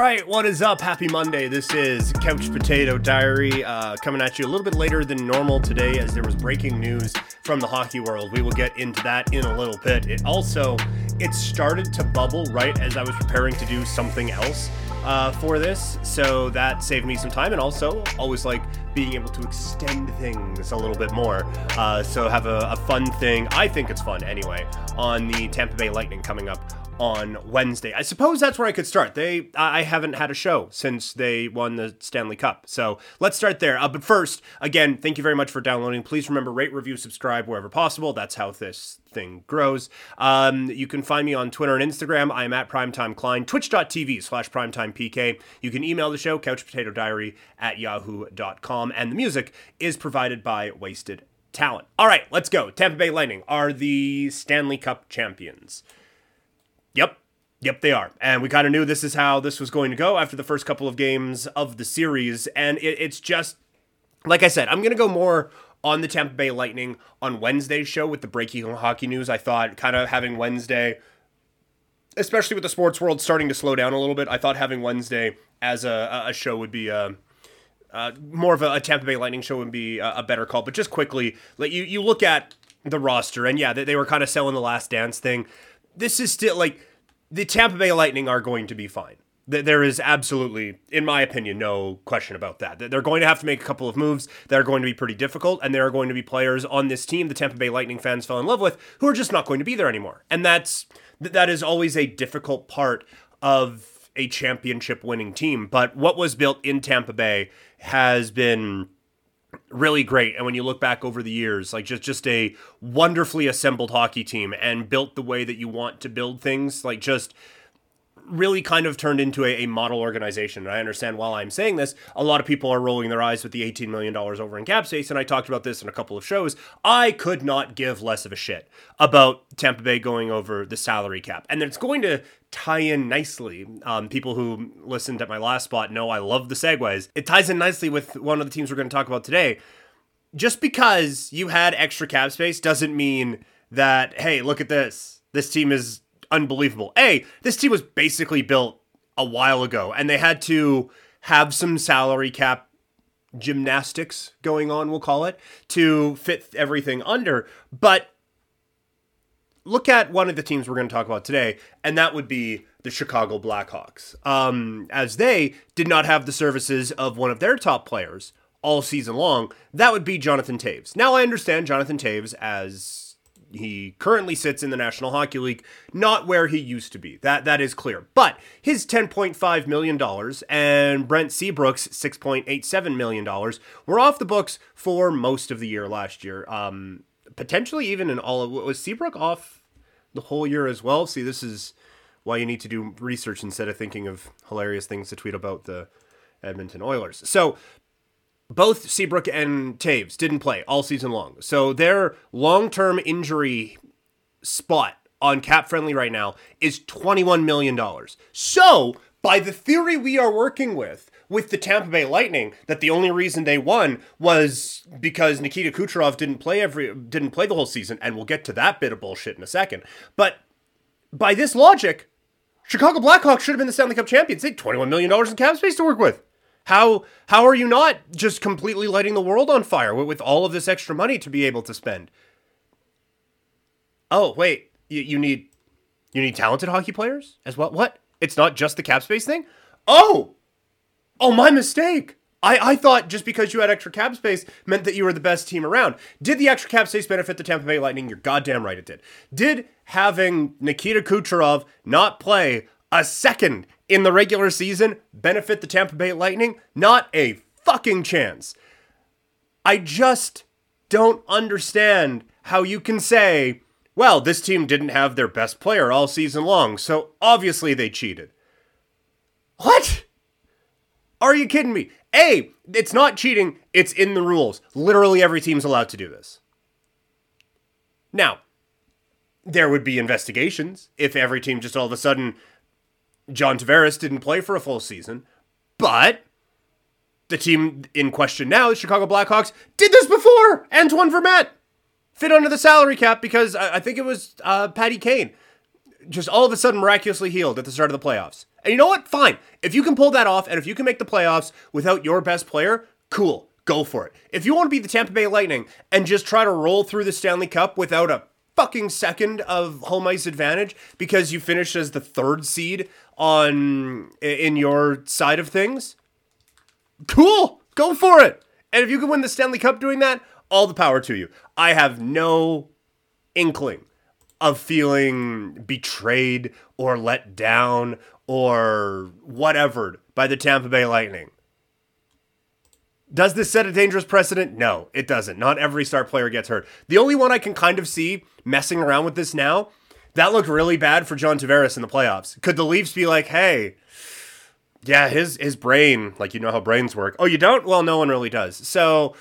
All right, what is up? Happy Monday. This is Couch Potato Diary uh, coming at you a little bit later than normal today as there was breaking news from the hockey world. We will get into that in a little bit. It also it started to bubble right as I was preparing to do something else uh, for this, so that saved me some time and also always like being able to extend things a little bit more. Uh, so have a, a fun thing. I think it's fun anyway on the Tampa Bay Lightning coming up on Wednesday. I suppose that's where I could start. They I haven't had a show since they won the Stanley Cup. So let's start there. Uh, but first, again, thank you very much for downloading. Please remember rate, review, subscribe wherever possible. That's how this thing grows. Um, you can find me on Twitter and Instagram. I am at Primetime Klein, twitch.tv slash primetimepk. You can email the show, couchpotatodiary at yahoo.com. And the music is provided by Wasted Talent. All right, let's go. Tampa Bay Lightning are the Stanley Cup champions. Yep. Yep, they are. And we kind of knew this is how this was going to go after the first couple of games of the series. And it, it's just, like I said, I'm going to go more on the Tampa Bay Lightning on Wednesday's show with the breaking hockey news. I thought kind of having Wednesday, especially with the sports world starting to slow down a little bit, I thought having Wednesday as a, a show would be. Uh, uh, more of a, a, Tampa Bay Lightning show would be a, a better call. But just quickly, like you, you look at the roster, and yeah, they, they were kind of selling the last dance thing this is still like the Tampa Bay Lightning are going to be fine. There is absolutely, in my opinion, no question about that. They're going to have to make a couple of moves that are going to be pretty difficult, and there are going to be players on this team the Tampa Bay Lightning fans fell in love with who are just not going to be there anymore. And that's that is always a difficult part of a championship winning team. But what was built in Tampa Bay has been really great. And when you look back over the years like just just a wonderfully assembled hockey team and built the way that you want to build things like just really kind of turned into a, a, model organization. And I understand while I'm saying this, a lot of people are rolling their eyes with the $18 million over in cap space. And I talked about this in a couple of shows. I could not give less of a shit about Tampa Bay going over the salary cap. And it's going to tie in nicely. Um, people who listened at my last spot know I love the segues. It ties in nicely with one of the teams we're going to talk about today. Just because you had extra cap space doesn't mean that, hey, look at this. This team is unbelievable. A, this team was basically built a while ago, and they had to have some salary cap gymnastics going on, we'll call it, to fit everything under. But look at one of the teams we're going to talk about today, and that would be the Chicago Blackhawks. Um, as they did not have the services of one of their top players all season long, that would be Jonathan Toews. Now, I understand Jonathan Toews as he currently sits in the National Hockey League, not where he used to be. That that is clear. But his $10.5 million and Brent Seabrook's $6.87 million were off the books for most of the year last year. Um, potentially even in all of was Seabrook off the whole year as well. See, this is why you need to do research instead of thinking of hilarious things to tweet about the Edmonton Oilers. So both Seabrook and Toews didn't play all season long. So their long-term injury spot on cap friendly right now is $21 million. So, by the theory we are working with, with the Tampa Bay Lightning, that the only reason they won was because Nikita Kucherov didn't play every didn't play the whole season, and we'll get to that bit of bullshit in a second. But by this logic, Chicago Blackhawks should have been the Stanley Cup champions. They had $21 million in cap space to work with. How how are you not just completely lighting the world on fire with, all of this extra money to be able to spend? Oh wait, you, you need you need talented hockey players as well. What? It's not just the cap space thing. Oh, oh my mistake. I, I thought just because you had extra cap space meant that you were the best team around. Did the extra cap space benefit the Tampa Bay Lightning? You're goddamn right it did. Did having Nikita Kucherov not play a second in the regular season benefit the Tampa Bay Lightning? Not a fucking chance. I just don't understand how you can say, well, this team didn't have their best player all season long, so obviously they cheated. What? Are you kidding me? A, it's not cheating, it's in the rules. Literally every team's allowed to do this. Now, there would be investigations if every team just all of a sudden John Tavares didn't play for a full season, but the team in question now, the Chicago Blackhawks, did this before. Antoine Vermette fit under the salary cap because I, I think it was uh, Patty Kane just all of a sudden miraculously healed at the start of the playoffs. And you know what? Fine. If you can pull that off and if you can make the playoffs without your best player, cool. Go for it. If you want to be the Tampa Bay Lightning and just try to roll through the Stanley Cup without a fucking second of home ice advantage because you finished as the third seed on in your side of things, cool. Go for it. And if you can win the Stanley Cup doing that, all the power to you. I have no inkling of feeling betrayed or let down or whatever by the Tampa Bay Lightning. Does this set a dangerous precedent? No, it doesn't. Not every star player gets hurt. The only one I can kind of see messing around with this now, that looked really bad for John Tavares in the playoffs. Could the Leafs be like, hey, yeah, his his brain, like you know how brains work. Oh, you don't? Well, no one really does. So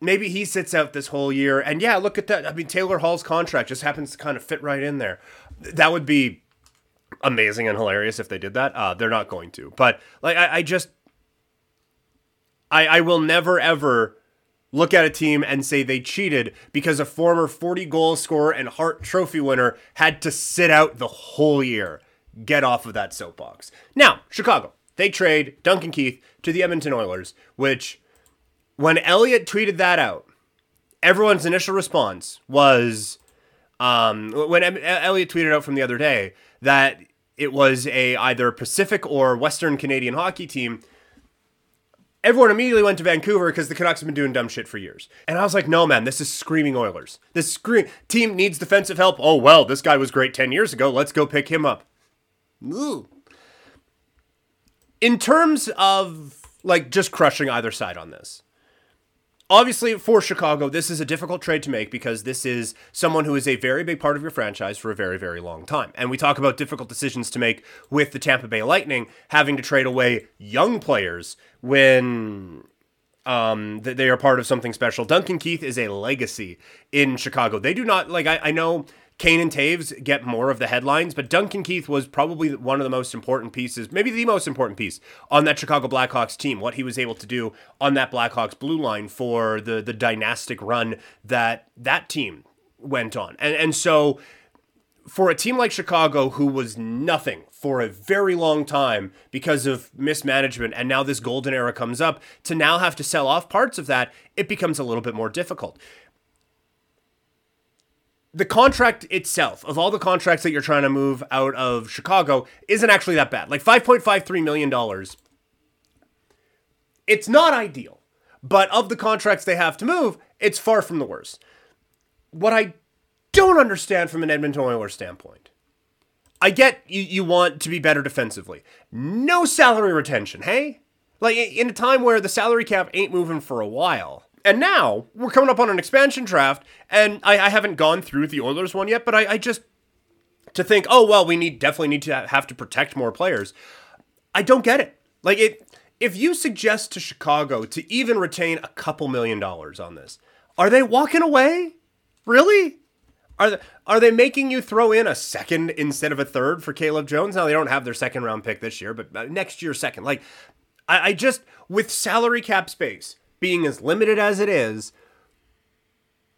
maybe he sits out this whole year. And yeah, look at that. I mean, Taylor Hall's contract just happens to kind of fit right in there. That would be amazing and hilarious if they did that. Uh, they're not going to. But like, I, I just, I, I will never ever look at a team and say they cheated because a former 40 goal scorer and Hart Trophy winner had to sit out the whole year. Get off of that soapbox. Now, Chicago. They trade Duncan Keith to the Edmonton Oilers, which when Elliotte tweeted that out, everyone's initial response was um, when Elliotte tweeted out from the other day that it was a either Pacific or Western Canadian hockey team. Everyone immediately went to Vancouver because the Canucks have been doing dumb shit for years. And I was like, no, man, this is screaming Oilers. This team needs defensive help. Oh, well, this guy was great 10 years ago. Let's go pick him up. Ooh. In terms of like just crushing either side on this, obviously for Chicago, this is a difficult trade to make because this is someone who is a very big part of your franchise for a very, very long time. And we talk about difficult decisions to make with the Tampa Bay Lightning having to trade away young players when um, they are part of something special. Duncan Keith is a legacy in Chicago. They do not like I, I know Kane and Toews get more of the headlines, but Duncan Keith was probably one of the most important pieces, maybe the most important piece on that Chicago Blackhawks team. What he was able to do on that Blackhawks blue line for the the dynastic run that that team went on, and and so for a team like Chicago, who was nothing for a very long time because of mismanagement, and now this golden era comes up, to now have to sell off parts of that, it becomes a little bit more difficult the contract itself, of all the contracts that you're trying to move out of Chicago, isn't actually that bad. Like $5.53 million. It's not ideal, but of the contracts they have to move, it's far from the worst. What I don't understand from an Edmonton Oilers standpoint, I get you, you want to be better defensively. No salary retention, hey? Like in a time where the salary cap ain't moving for a while and now we're coming up on an expansion draft, and I, I haven't gone through the Oilers one yet, but I, I just to think, oh well, we need definitely need to have to protect more players. I don't get it. Like it, if you suggest to Chicago to even retain a couple million dollars on this, are they walking away? Really? Are they, are they making you throw in a second instead of a third for Caleb Jones? Now they don't have their second round pick this year, but uh, next year second. Like I, I just with salary cap space being as limited as it is,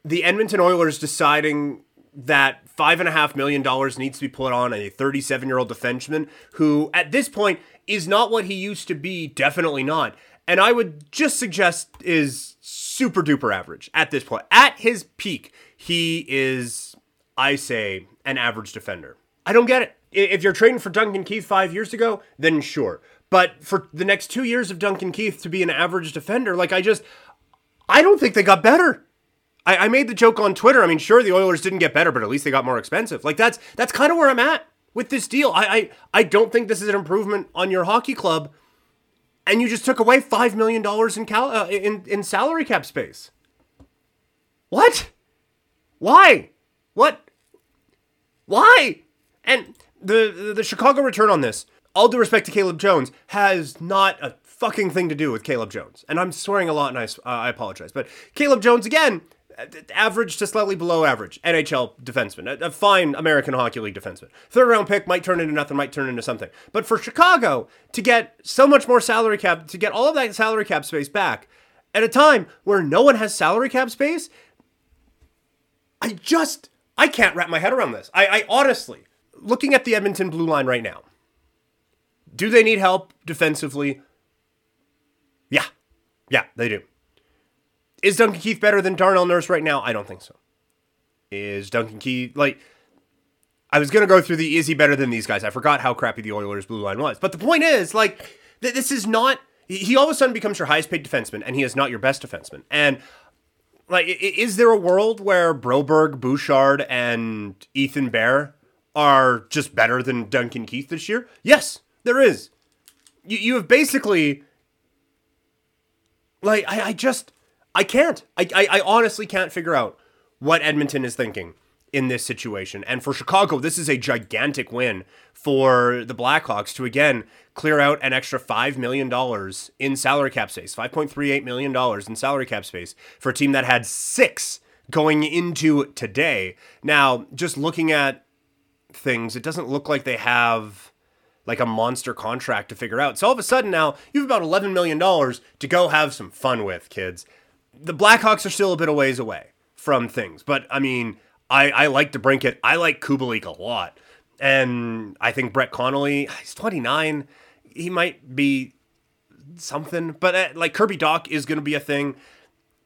the Edmonton Oilers deciding that five and a half million dollars needs to be put on a 37 year old defenseman who, at this point, is not what he used to be. Definitely not. And I would just suggest is super duper average at this point. At his peak, he is, I say, an average defender. I don't get it. If you're trading for Duncan Keith five years ago, then sure. But for the next two years of Duncan Keith to be an average defender, like I just, I don't think they got better. I, I made the joke on Twitter. I mean, sure, the Oilers didn't get better, but at least they got more expensive. Like that's that's kind of where I'm at with this deal. I, I I don't think this is an improvement on your hockey club, and you just took away five million dollars in cal uh, in in salary cap space. What? Why? What? Why? And the, the the Chicago return on this all due respect to Caleb Jones, has not a fucking thing to do with Caleb Jones. And I'm swearing a lot and I, uh, I apologize. But Caleb Jones, again, average to slightly below average NHL defenseman, a, a, fine American Hockey League defenseman. Third round pick might turn into nothing, might turn into something. But for Chicago to get so much more salary cap, to get all of that salary cap space back at a time where no one has salary cap space, I just I can't wrap my head around this. I, I honestly looking at the Edmonton blue line right now, do they need help defensively? Yeah. Yeah, they do. Is Duncan Keith better than Darnell Nurse right now? I don't think so. Is Duncan Keith like I was gonna go through the is he better than these guys? I forgot how crappy the Oilers blue line was. But the point is, like, th- this is not he all of a sudden becomes your highest paid defenseman, and he is not your best defenseman. And like, is there a world where Broberg, Bouchard, and Ethan Bear are just better than Duncan Keith this year? Yes, there is. You you have basically like I, I just I can't. I, I I honestly can't figure out what Edmonton is thinking in this situation. And for Chicago, this is a gigantic win for the Blackhawks to again clear out an extra $5 million in salary cap space, $5.38 million in salary cap space for a team that had six going into today. Now, just looking at things, it doesn't look like they have like a monster contract to figure out. So all of a sudden now you have about $11 million to go have some fun with, kids. The Blackhawks are still a bit of ways away from things, but I mean, I, I like DeBrincat. I like Kubalik a lot. And I think Brett Connolly, he's 29. He might be something, but uh, like Kirby Dach is going to be a thing.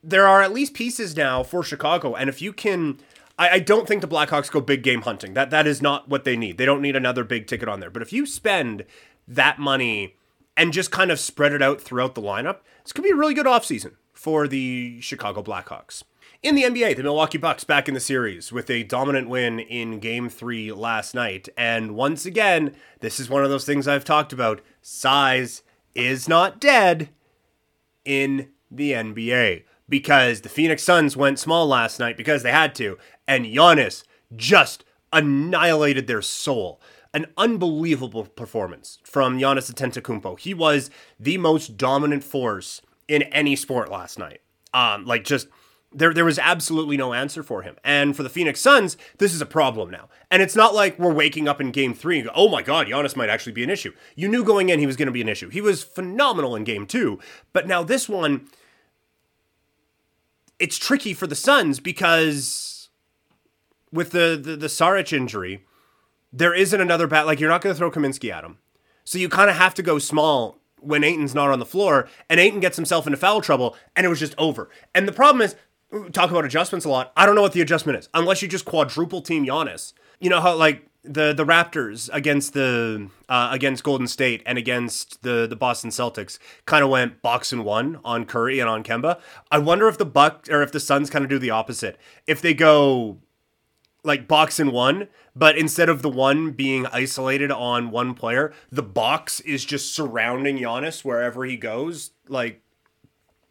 There are at least pieces now for Chicago. And if you can, I, I don't think the Blackhawks go big game hunting. That That is not what they need. They don't need another big ticket on there. But if you spend that money and just kind of spread it out throughout the lineup, this could be a really good offseason for the Chicago Blackhawks. In the NBA, the Milwaukee Bucks back in the series with a dominant win in game three last night. And once again, this is one of those things I've talked about. Size is not dead in the NBA because the Phoenix Suns went small last night because they had to, and Giannis just annihilated their soul. An unbelievable performance from Giannis Antetokounmpo. He was the most dominant force in any sport last night. Um, like just there, there was absolutely no answer for him. And for the Phoenix Suns, this is a problem now. And it's not like we're waking up in game three and go, oh my God, Giannis might actually be an issue. You knew going in he was going to be an issue. He was phenomenal in game two. But now this one, it's tricky for the Suns because with the, the, the Saric injury, there isn't another bat. Like, you're not going to throw Kaminsky at him. So you kind of have to go small when Ayton's not on the floor, and Ayton gets himself into foul trouble, and it was just over. And the problem is, talk about adjustments a lot. I don't know what the adjustment is unless you just quadruple team Giannis. You know how like the the Raptors against the uh, against Golden State and against the the Boston Celtics kind of went box and one on Curry and on Kemba. I wonder if the Buck or if the Suns kind of do the opposite. If they go like box and one, but instead of the one being isolated on one player, the box is just surrounding Giannis wherever he goes, like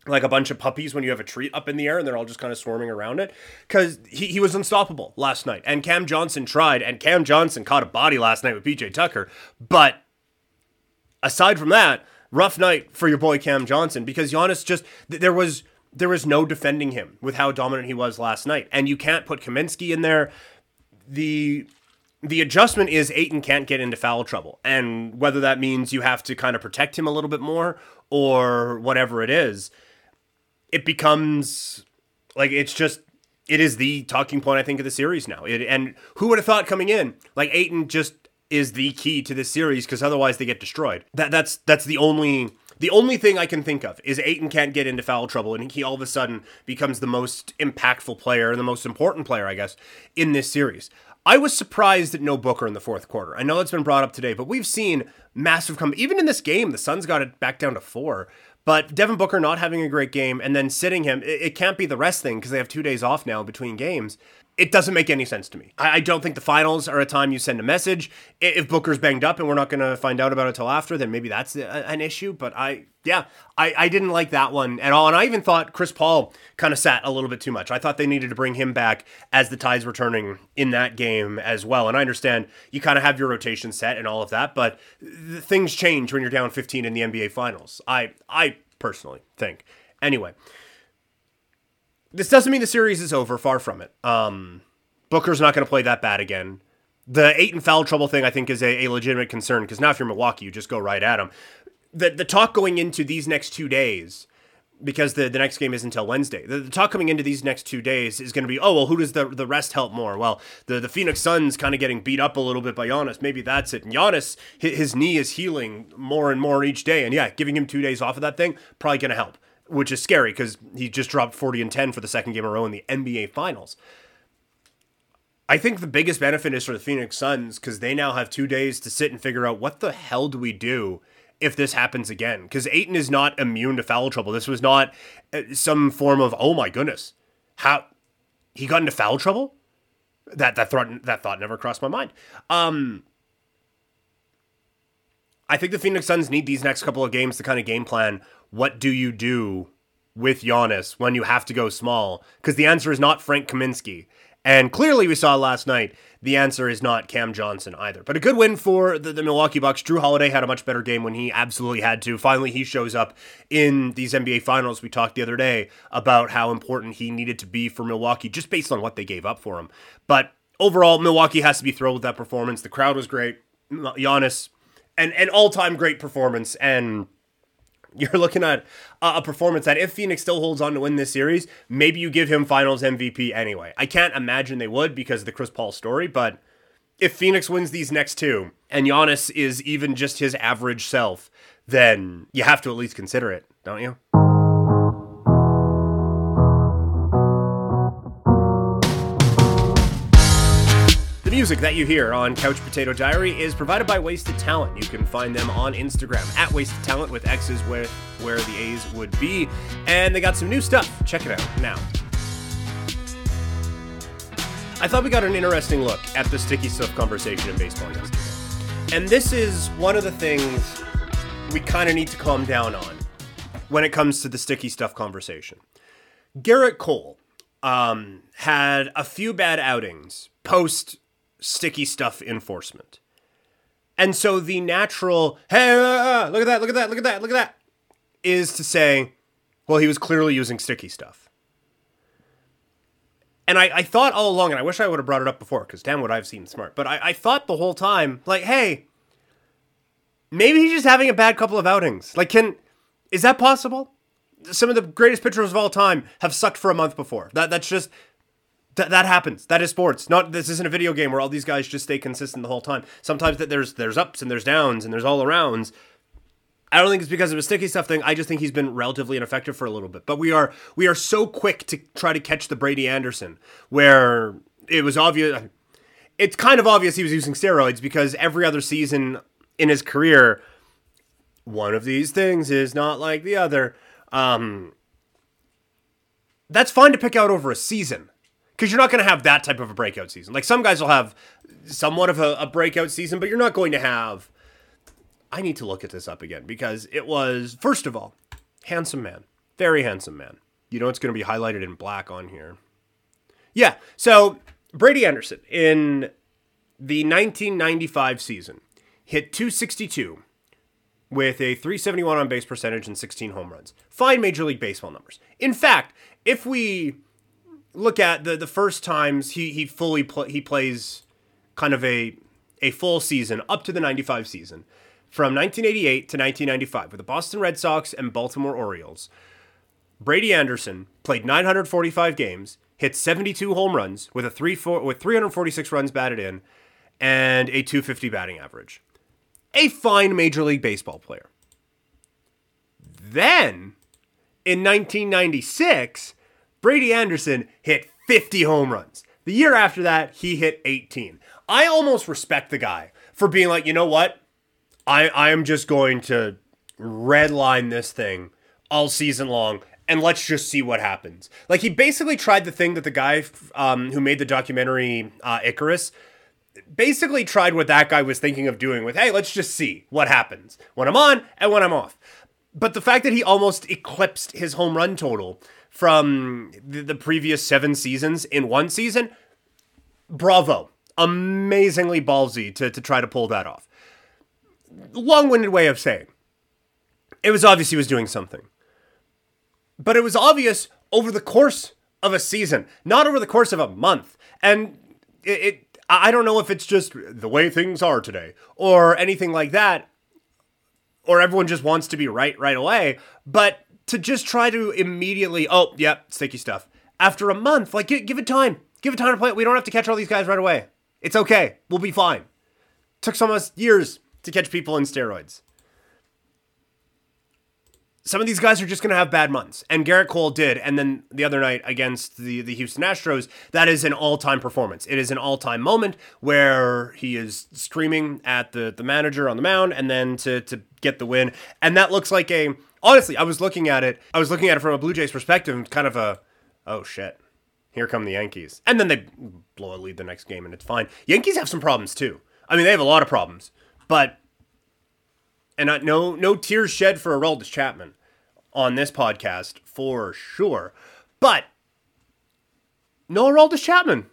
like a bunch of puppies when you have a treat up in the air and they're all just kind of swarming around it. Because he, he was unstoppable last night and cam johnson tried and cam johnson caught a body last night with pj tucker but aside from that rough night for your boy cam johnson because Giannis just there was there was no defending him with how dominant he was last night and you can't put kaminsky in there the the adjustment is Ayton can't get into foul trouble. And whether that means you have to kind of protect him a little bit more or whatever it is, it becomes like it's just it is the talking point I think of the series now. It, and who would have thought coming in like Ayton just is the key to this series because otherwise they get destroyed. That that's that's the only the only thing I can think of is Ayton can't get into foul trouble, and he all of a sudden becomes the most impactful player and the most important player, I guess, in this series. I was surprised at no Booker in the fourth quarter. I know it's been brought up today, but we've seen massive come. Even in this game, the Suns got it back down to four. But Devin Booker not having a great game and then sitting him, it, it can't be the rest thing because they have two days off now between games. It doesn't make any sense to me. I, I don't think the finals are a time you send a message. If Booker's banged up and we're not going to find out about it till after, then maybe that's a, an issue. But I, yeah, I, I didn't like that one at all. And I even thought Chris Paul kind of sat a little bit too much. I thought they needed to bring him back as the tides were turning in that game as well. And I understand you kind of have your rotation set and all of that, but things change when you're down 15 in the NBA finals. I, I personally think. Anyway, this doesn't mean the series is over. Far from it. Um, Booker's not going to play that bad again. The Ayton foul trouble thing, I think, is a, a legitimate concern because now if you're Milwaukee, you just go right at him. The the talk going into these next two days because the, the next game is until Wednesday. The, the, talk coming into these next two days is going to be, oh, well, who does the, the rest help more? Well, the, the Phoenix Suns kind of getting beat up a little bit by Giannis. Maybe that's it. And Giannis, his, his knee is healing more and more each day. And yeah, giving him two days off of that thing, probably going to help, which is scary because he just dropped 40 and 10 for the second game in a row in the NBA Finals. I think the biggest benefit is for the Phoenix Suns because they now have two days to sit and figure out what the hell do we do if this happens again. Because Ayton is not immune to foul trouble. This was not uh, some form of oh my goodness, how he got into foul trouble. That that thought that thought never crossed my mind. Um, I think the Phoenix Suns need these next couple of games to kind of game plan. What do you do with Giannis when you have to go small? Because the answer is not Frank Kaminsky. And clearly, we saw last night the answer is not Cam Johnson either. But a good win for the, the, Milwaukee Bucks. Jrue Holiday had a much better game when he absolutely had to. Finally, he shows up in these NBA Finals. We talked the other day about how important he needed to be for Milwaukee just based on what they gave up for him. But overall, Milwaukee has to be thrilled with that performance. The crowd was great. Giannis, an, an all time great performance. And you're looking at a performance that if Phoenix still holds on to win this series, maybe you give him finals MVP anyway. I can't imagine they would because of the Chris Paul story, but if Phoenix wins these next two and Giannis is even just his average self, then you have to at least consider it, don't you? Music that you hear on Couch Potato Diary is provided by Wasted Talent. You can find them on Instagram at Wasted Talent with X's where, where the A's would be. And they got some new stuff. Check it out now. I thought we got an interesting look at the sticky stuff conversation in baseball yesterday. And this is one of the things we kind of need to calm down on when it comes to the sticky stuff conversation. Gerrit Cole um, had a few bad outings post sticky stuff enforcement. And so the natural, hey, uh, look at that, look at that, look at that, look at that, is to say, well, he was clearly using sticky stuff. And I, I thought all along, and I wish I would have brought it up before, because damn would I've seen smart, but I, I thought the whole time, like, hey, maybe he's just having a bad couple of outings. Like, can, is that possible? Some of the greatest pitchers of all time have sucked for a month before. That that's just Th- that happens. That is sports. Not this isn't a video game where all these guys just stay consistent the whole time. Sometimes that there's there's ups and there's downs and there's all arounds. I don't think it's because of a sticky stuff thing. I just think he's been relatively ineffective for a little bit. But we are we are so quick to try to catch the Brady Anderson where it was obvious. It's kind of obvious he was using steroids because every other season in his career, one of these things is not like the other. Um, that's fine to pick out over a season because you're not going to have that type of a breakout season. Like some guys will have somewhat of a, a, breakout season, but you're not going to have. I need to look at this up again because it was first of all, handsome man, very handsome man. You know it's going to be highlighted in black on here. Yeah, so Brady Anderson in the 1995 season hit 262 with a 371 on base percentage and 16 home runs. Fine Major League Baseball numbers. In fact, if we look at the the first times he he fully pl- he plays kind of a a full season up to the 95 season from 1988 to 1995 with the Boston Red Sox and Baltimore Orioles. Brady Anderson played 945 games, hit 72 home runs with a 3 four, with 346 runs batted in and a 250 batting average. A fine Major League Baseball player. Then in 1996, Brady Anderson hit 50 home runs. The year after that, he hit 18. I almost respect the guy for being like, you know what? I, I am just going to redline this thing all season long and let's just see what happens. Like he basically tried the thing that the guy um, who made the documentary uh, Icarus basically tried what that guy was thinking of doing with, hey, let's just see what happens when I'm on and when I'm off. But the fact that he almost eclipsed his home run total from the, previous seven seasons in one season, bravo. Amazingly ballsy to, to try to pull that off. Long winded way of saying it was obvious he was doing something. But it was obvious over the course of a season, not over the course of a month. And it, it I don't know if it's just the way things are today or anything like that, or everyone just wants to be right right away. But to just try to immediately, oh, yeah, sticky stuff. After a month, like, give, give it time. Give it time to play. We don't have to catch all these guys right away. It's okay. We'll be fine. Took some us years to catch people in steroids some of these guys are just going to have bad months. And Gerrit Cole did. And then the other night against the, the Houston Astros, that is an all time performance. It is an all time moment where he is screaming at the, the manager on the mound and then to, to get the win. And that looks like a. Honestly, I was looking at it. I was looking at it from a Blue Jays perspective, and kind of a, oh shit, here come the Yankees. And then they blow a lead the next game and it's fine. Yankees have some problems too. I mean, they have a lot of problems. But and not, no no tears shed for Aroldis Chapman on this podcast for sure. But no Aroldis Chapman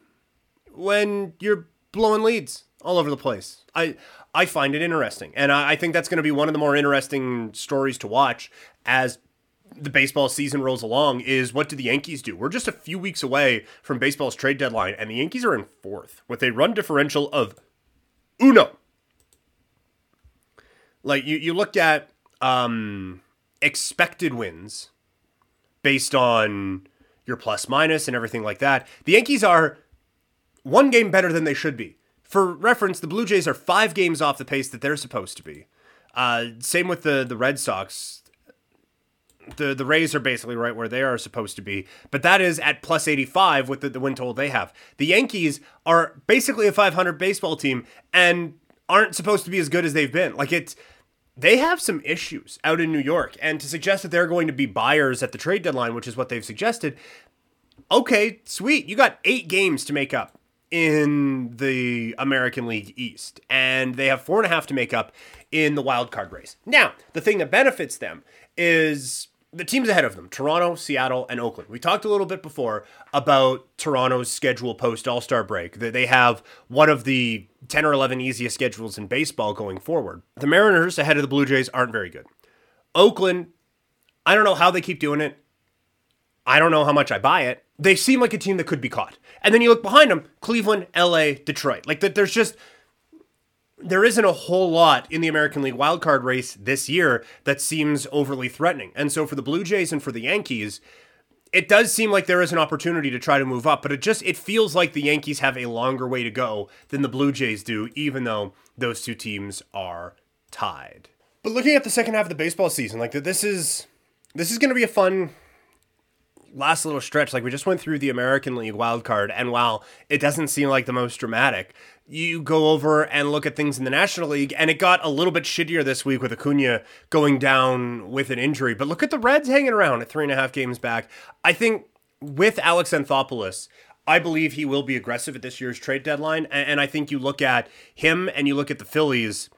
when you're blowing leads all over the place. I I find it interesting, and I, I think that's going to be one of the more interesting stories to watch as the baseball season rolls along. Is what do the Yankees do? We're just a few weeks away from baseball's trade deadline, and the Yankees are in fourth with a run differential of uno. Like you, you look at um, expected wins based on your plus minus and everything like that. The Yankees are one game better than they should be. For reference, the Blue Jays are five games off the pace that they're supposed to be. Uh, same with the the Red Sox. The the Rays are basically right where they are supposed to be, but that is at plus 85 with the, the win total they have. The Yankees are basically a 500 baseball team and aren't supposed to be as good as they've been. Like it's they have some issues out in New York, and to suggest that they're going to be buyers at the trade deadline, which is what they've suggested, okay, sweet. You got eight games to make up in the American League East, and they have four and a half to make up in the wild card race. Now, the thing that benefits them is the teams ahead of them Toronto, Seattle, and Oakland. We talked a little bit before about Toronto's schedule post All Star break. They have one of the 10 or 11 easiest schedules in baseball going forward. The Mariners ahead of the Blue Jays aren't very good. Oakland, I don't know how they keep doing it. I don't know how much I buy it. They seem like a team that could be caught. And then you look behind them Cleveland, LA, Detroit. Like that, there's just there isn't a whole lot in the American League wildcard race this year that seems overly threatening. And so for the Blue Jays and for the Yankees, it does seem like there is an opportunity to try to move up, but it just it feels like the Yankees have a longer way to go than the Blue Jays do, even though those two teams are tied. But looking at the second half of the baseball season, like this is this is going to be a fun last little stretch. Like we just went through the American League wild card, and while it doesn't seem like the most dramatic, you go over and look at things in the National League, and it got a little bit shittier this week with Acuna going down with an injury. But look at the Reds hanging around at three and a half games back. I think with Alex Anthopoulos, I believe he will be aggressive at this year's trade deadline. And I think you look at him and you look at the Phillies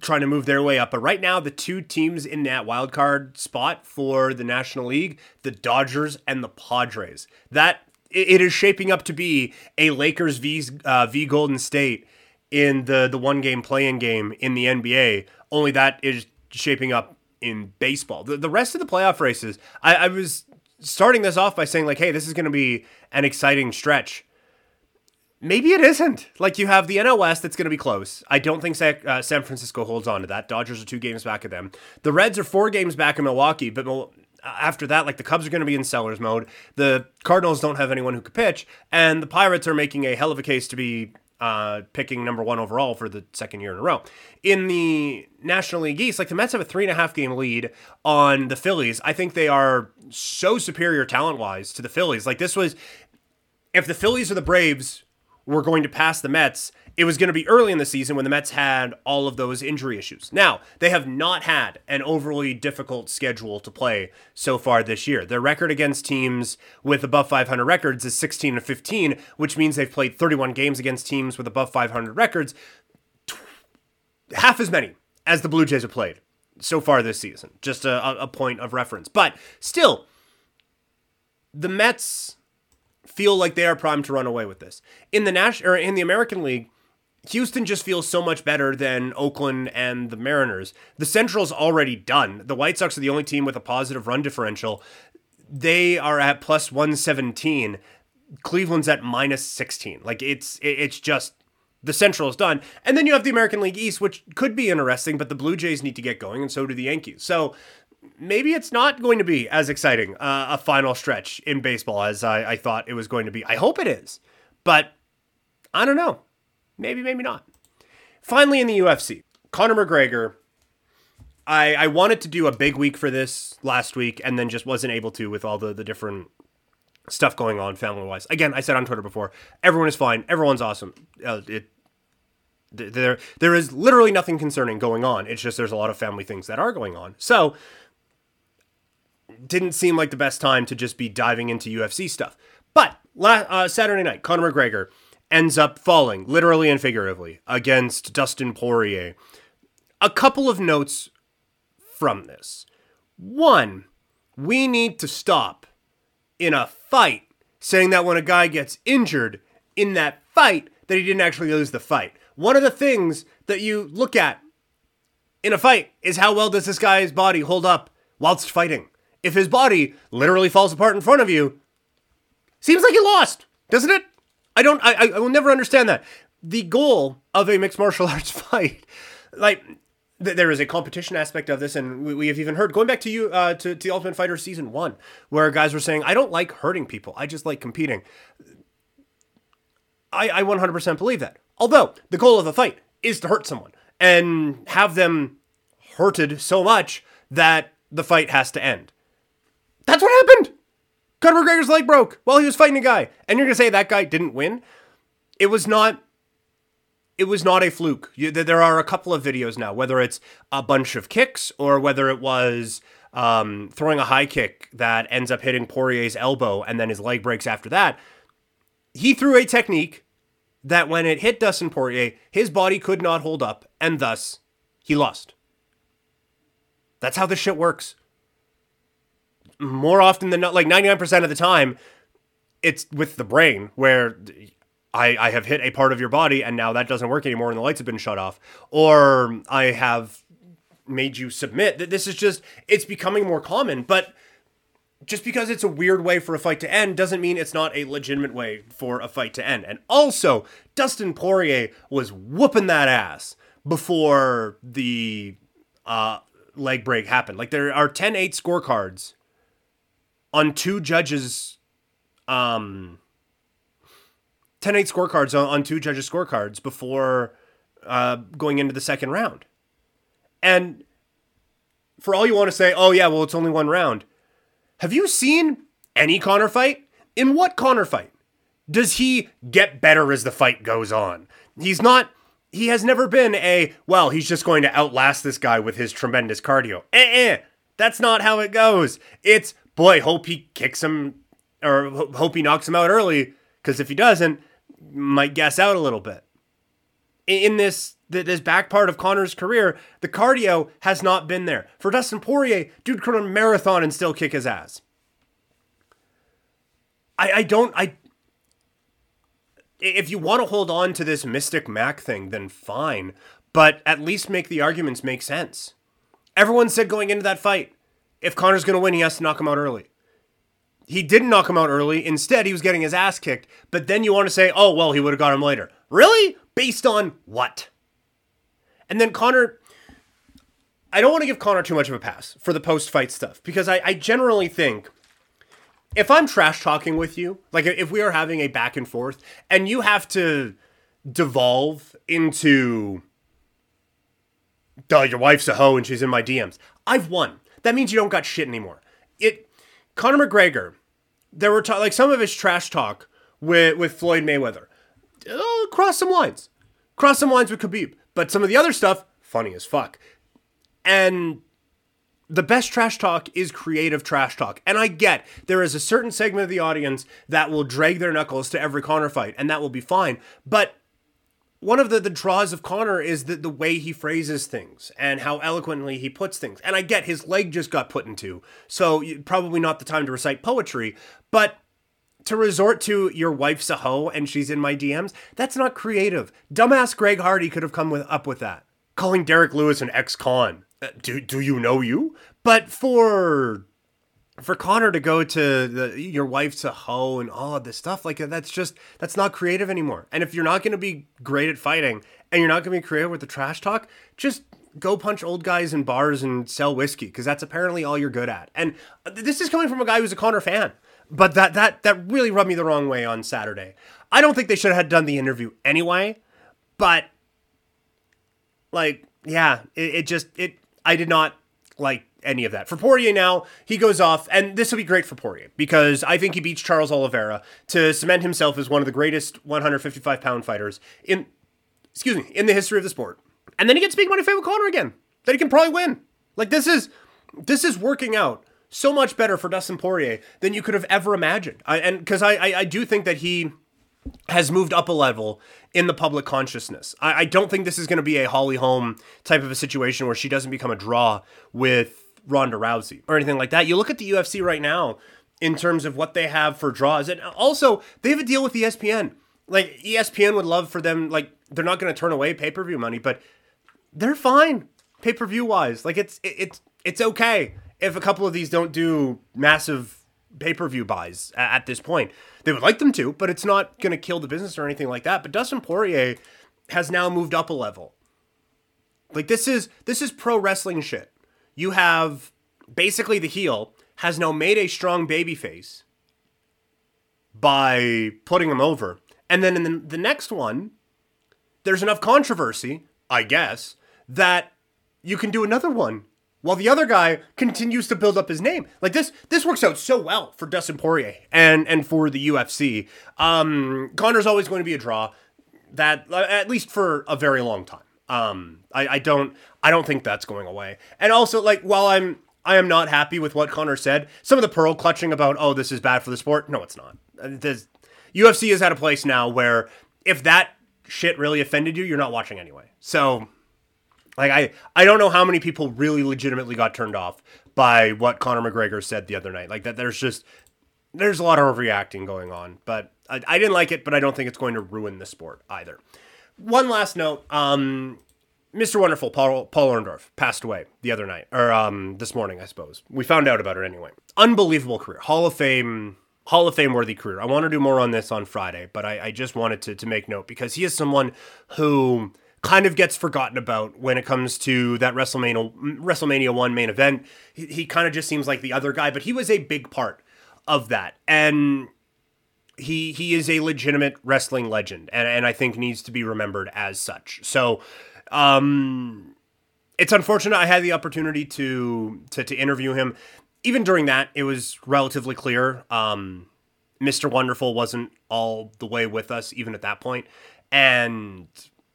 trying to move their way up. But right now, the two teams in that wild card spot for the National League, the Dodgers and the Padres. That it is shaping up to be a Lakers v uh, v Golden State in the the one game playing game in the NBA. Only that is shaping up in baseball. The the rest of the playoff races, I, I was starting this off by saying like, hey, this is going to be an exciting stretch. Maybe it isn't. Like you have the West that's going to be close. I don't think uh, San Francisco holds on to that. Dodgers are two games back of them. The Reds are four games back of Milwaukee, but after that, like the Cubs are going to be in sellers mode. The Cardinals don't have anyone who could pitch, and the Pirates are making a hell of a case to be uh, picking number one overall for the second year in a row. In the National League East, like the Mets have a three and a half game lead on the Phillies. I think they are so superior talent wise to the Phillies. Like this was, if the Phillies or the Braves were going to pass the Mets, it was going to be early in the season when the Mets had all of those injury issues. Now, they have not had an overly difficult schedule to play so far this year. Their record against teams with above 500 records is 16 and 15, which means they've played 31 games against teams with above 500 records, half as many as the Blue Jays have played so far this season. Just a, a point of reference. But still, the Mets feel like they are primed to run away with this. In the national or in the American League, Houston just feels so much better than Oakland and the Mariners. The Central's already done. The White Sox are the only team with a positive run differential. They are at plus 117. Cleveland's at minus 16. Like it's it's just the Central is done. And then you have the American League East, which could be interesting, but the Blue Jays need to get going, and so do the Yankees. So maybe it's not going to be as exciting uh, a final stretch in baseball as I, I thought it was going to be. I hope it is, but I don't know. Maybe, maybe not. Finally, in the UFC, Conor McGregor. I, I wanted to do a big week for this last week and then just wasn't able to with all the, the different stuff going on family wise. Again, I said on Twitter before, everyone is fine, everyone's awesome. Uh, it there there is literally nothing concerning going on. It's just there's a lot of family things that are going on. So didn't seem like the best time to just be diving into UFC stuff. But uh, Saturday night, Conor McGregor ends up falling, literally and figuratively, against Dustin Poirier. A couple of notes from this. One, we need to stop in a fight saying that when a guy gets injured in that fight, that he didn't actually lose the fight. One of the things that you look at in a fight is how well does this guy's body hold up whilst fighting. If his body literally falls apart in front of you, seems like he lost, doesn't it? I don't. I, I will never understand that. The goal of a mixed martial arts fight, like th- there is a competition aspect of this, and we, we have even heard going back to you uh, to, to the Ultimate Fighter season one, where guys were saying, "I don't like hurting people. I just like competing." I, I 100% believe that. Although the goal of the fight is to hurt someone and have them hurted so much that the fight has to end. That's what happened. Conor McGregor's leg broke while he was fighting a guy, and you're gonna say that guy didn't win? It was not. It was not a fluke. You, there are a couple of videos now, whether it's a bunch of kicks or whether it was um, throwing a high kick that ends up hitting Poirier's elbow and then his leg breaks after that. He threw a technique that when it hit Dustin Poirier, his body could not hold up, and thus he lost. That's how this shit works more often than not, like 99% of the time, it's with the brain where I, I have hit a part of your body and now that doesn't work anymore and the lights have been shut off. Or I have made you submit. That This is just, it's becoming more common. But just because it's a weird way for a fight to end doesn't mean it's not a legitimate way for a fight to end. And also, Dustin Poirier was whooping that ass before the uh, leg break happened. Like there are 10 8 scorecards on two judges um 10-8 scorecards on, on two judges scorecards before uh, going into the second round. And for all you want to say oh yeah well it's only one round have you seen any Conor fight? In what Conor fight? Does he get better as the fight goes on? He's not he has never been a well he's just going to outlast this guy with his tremendous cardio. Eh, eh. that's not how it goes. It's boy, hope he kicks him or hope he knocks him out early because if he doesn't, might guess out a little bit. In this this back part of Conor's career, the cardio has not been there. For Dustin Poirier, dude could run a marathon and still kick his ass. I, I don't I if you want to hold on to this Mystic Mac thing, then fine. But at least make the arguments make sense. Everyone said going into that fight, if Conor's going to win, he has to knock him out early. He didn't knock him out early. Instead, he was getting his ass kicked. But then you want to say, oh, well, he would have got him later. Really? Based on what? And then Conor. I don't want to give Conor too much of a pass for the post fight stuff because I, I generally think if I'm trash talking with you, like if we are having a back and forth and you have to devolve into, duh, your wife's a hoe and she's in my DMs, I've won that means you don't got shit anymore. It Conor McGregor, there were like some of his trash talk with with Floyd Mayweather. Uh, cross some lines. Cross some lines with Khabib. But some of the other stuff, funny as fuck. And the best trash talk is creative trash talk. And I get there is a certain segment of the audience that will drag their knuckles to every Conor fight, and that will be fine. But one of the, the draws of Conor is the, the way he phrases things and how eloquently he puts things. And I get his leg just got put into, so probably not the time to recite poetry, but to resort to your wife's a hoe and she's in my DMs, that's not creative. Dumbass Greg Hardy could have come with, up with that. Calling Derrick Lewis an ex-con. Uh, do, do you know you? But for for Conor to go to the your wife's a hoe and all of this stuff like that's just that's not creative anymore. And if you're not going to be great at fighting and you're not going to be creative with the trash talk, just go punch old guys in bars and sell whiskey because that's apparently all you're good at. And this is coming from a guy who's a Conor fan, but that that that really rubbed me the wrong way on Saturday. I don't think they should have done the interview anyway, but like, yeah, it, it just it. I did not like any of that. For Poirier now, he goes off, and this will be great for Poirier because I think he beats Charles Oliveira to cement himself as one of the greatest 155 pound fighters in, excuse me, in the history of the sport. And then he gets big money fight with Conor again that he can probably win. Like this is this is working out so much better for Dustin Poirier than you could have ever imagined. I, and because I, I I do think that he has moved up a level in the public consciousness. I, I don't think this is going to be a Holly Holm type of a situation where she doesn't become a draw with Ronda Rousey or anything like that. You look at the UFC right now in terms of what they have for draws, and also they have a deal with ESPN. Like ESPN would love for them, like they're not going to turn away pay per view money, but they're fine pay per view wise. Like it's it's it's okay if a couple of these don't do massive pay per view buys at this point. They would like them to, but it's not going to kill the business or anything like that. But Dustin Poirier has now moved up a level. Like this is this is pro wrestling shit. You have basically the heel has now made a strong baby face by putting him over. And then in the, the next one, there's enough controversy, I guess, that you can do another one while the other guy continues to build up his name. Like this, this works out so well for Dustin Poirier and and for the UFC. Um, Conor's always going to be a draw. That at least for a very long time. Um, I, I don't I don't think that's going away. And also, like, while I'm I am not happy with what Conor said, some of the pearl clutching about oh this is bad for the sport. No, it's not. There's, UFC is at a place now where if that shit really offended you, you're not watching anyway. So like I, I don't know how many people really legitimately got turned off by what Conor McGregor said the other night. Like that, there's just there's a lot of overreacting going on. But I, I didn't like it, but I don't think it's going to ruin the sport either. One last note: um, Mr. Wonderful Paul Paul Orndorff passed away the other night, or um, this morning, I suppose. We found out about it anyway. Unbelievable career, Hall of Fame. Hall of Fame worthy career. I want to do more on this on Friday, but I, I just wanted to, to make note because he is someone who kind of gets forgotten about when it comes to that WrestleMania WrestleMania 1 main event. He, he kind of just seems like the other guy, but he was a big part of that. And he he is a legitimate wrestling legend and, and I think needs to be remembered as such. So um it's unfortunate I had the opportunity to to, to interview him. Even during that, it was relatively clear. Um Mr. Wonderful wasn't all the way with us, even at that point. And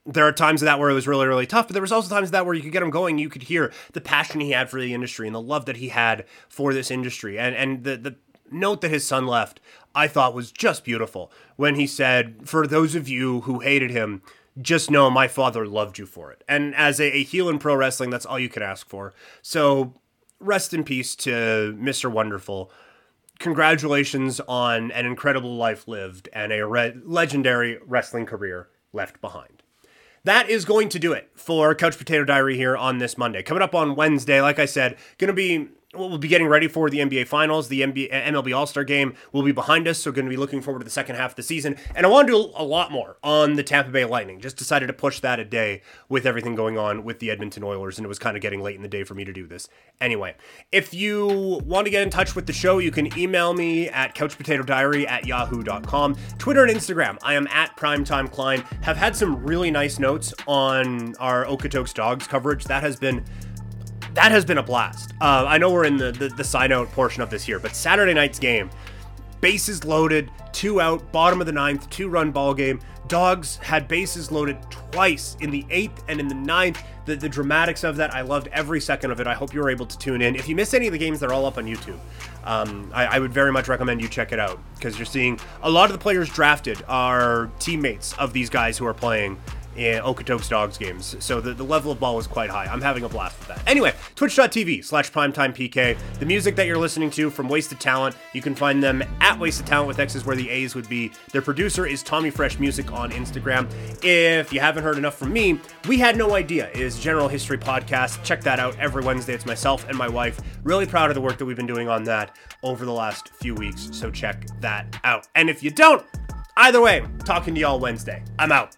there are times of that where it was really, really tough, but there was also times of that where you could get him going. You could hear the passion he had for the industry and the love that he had for this industry. And and the the note that his son left, I thought was just beautiful when he said, "For those of you who hated him, just know my father loved you for it." And as a, a heel in pro wrestling, that's all you can ask for. So rest in peace to Mr. Wonderful. Congratulations on an incredible life lived and a re- legendary wrestling career left behind that is going to do it for Couch Potato Diary here on this Monday. Coming up on Wednesday, like I said, going to be we'll be getting ready for the NBA Finals. The NBA, MLB All Star Game will be behind us, so going to be looking forward to the second half of the season. And I want to do a lot more on the Tampa Bay Lightning. Just decided to push that a day with everything going on with the Edmonton Oilers, and it was kind of getting late in the day for me to do this. Anyway, if you want to get in touch with the show, you can email me at couchpotatodiary at yahoo.com. Twitter and Instagram, I am at Primetime Klein. Have had some really nice notes on our Okotoks Dawgs coverage. That has been that has been a blast. Uh, I know we're in the, the, the side note portion of this here, but Saturday night's game, bases loaded, two out, bottom of the ninth, two run ball game. Dogs had bases loaded twice in the eighth and in the ninth. The, the dramatics of that, I loved every second of it. I hope you were able to tune in. If you missed any of the games, they're all up on YouTube. Um, I, I, would very much recommend you check it out because you're seeing a lot of the players drafted are teammates of these guys who are playing in Okotoks Dawgs games. So the, the level of ball was quite high. I'm having a blast with that. Anyway, twitch.tv slash primetimepk. The music that you're listening to from Wasted Talent, you can find them at Wasted Talent with X's where the A's would be. Their producer is Tommy Fresh Music on Instagram. If you haven't heard enough from me, We Had No Idea is General History Podcast. Check that out every Wednesday. It's myself and my wife. Really proud of the work that we've been doing on that over the last few weeks. So check that out. And if you don't, either way, talking to y'all Wednesday. I'm out.